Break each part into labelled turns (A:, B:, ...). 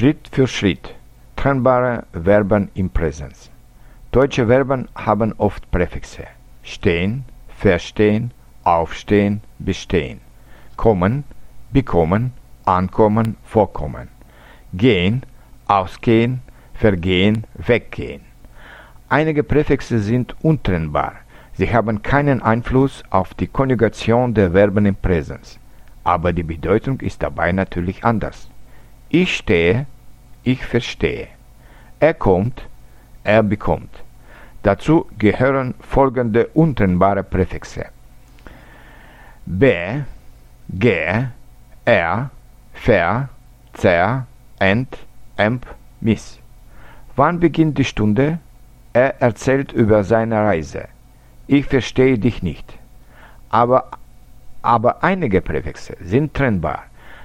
A: Schritt für Schritt. Trennbare Verben im Präsens. Deutsche Verben haben oft Präfixe. Stehen, verstehen, aufstehen, bestehen. Kommen, bekommen, ankommen, vorkommen. Gehen, ausgehen, vergehen, weggehen. Einige Präfixe sind untrennbar. Sie haben keinen Einfluss auf die Konjugation der Verben im Präsens. Aber die Bedeutung ist dabei natürlich anders. Ich stehe, ich verstehe. Er kommt, er bekommt. Dazu gehören folgende untrennbare Präfixe. Be, ge, er, ver, zer, ent, emp, miss. Wann beginnt die Stunde? Er erzählt über seine Reise. Ich verstehe dich nicht. Aber, aber einige Präfixe sind trennbar.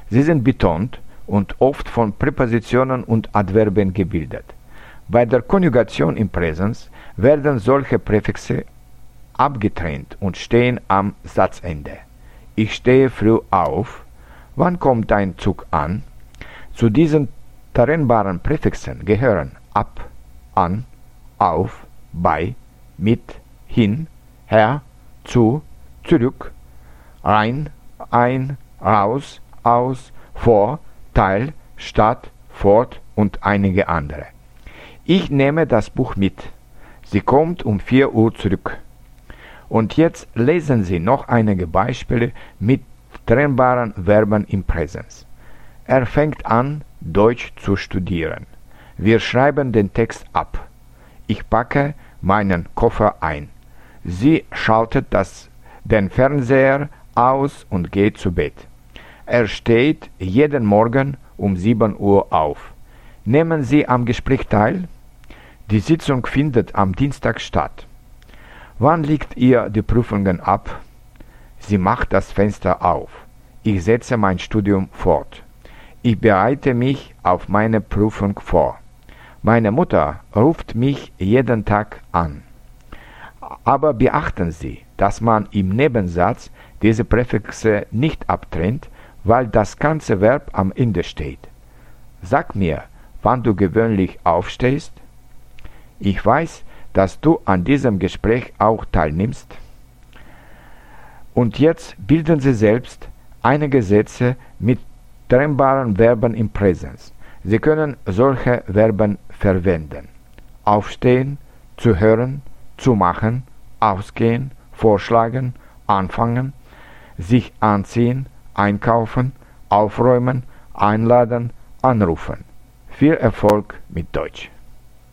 A: Sie sind betont und oft von Präpositionen und Adverben gebildet. Bei der Konjugation im Präsens werden solche Präfixe abgetrennt und stehen am Satzende. Ich stehe früh auf. Wann kommt dein Zug an? Zu diesen trennbaren Präfixen gehören ab, an, auf, bei, mit, hin, her, zu, zurück, rein, ein, raus, aus, vor, Teil, Stadt, fort und einige andere. Ich nehme das Buch mit. Sie kommt um 4 Uhr zurück. Und jetzt lesen Sie noch einige Beispiele mit trennbaren Verben im Präsens. Er fängt an, Deutsch zu studieren. Wir schreiben den Text ab. Ich packe meinen Koffer ein. Sie schaltet das, den Fernseher aus und geht zu Bett. Er steht jeden Morgen um 7 Uhr auf. Nehmen Sie am Gespräch teil? Die Sitzung findet am Dienstag statt. Wann legt ihr die Prüfungen ab? Sie macht das Fenster auf. Ich setze mein Studium fort. Ich bereite mich auf meine Prüfung vor. Meine Mutter ruft mich jeden Tag an. Aber beachten Sie, dass man im Nebensatz diese Präfixe nicht abtrennt, weil das ganze Verb am Ende steht. Sag mir, wann du gewöhnlich aufstehst? Ich weiß, dass du an diesem Gespräch auch teilnimmst. Und jetzt bilden Sie selbst einige Sätze mit trennbaren Verben im Präsens. Sie können solche Verben verwenden. Aufstehen, zu hören, zu machen, ausgehen, vorschlagen, anfangen, sich anziehen, einkaufen, aufräumen, einladen, anrufen. Viel Erfolg mit Deutsch.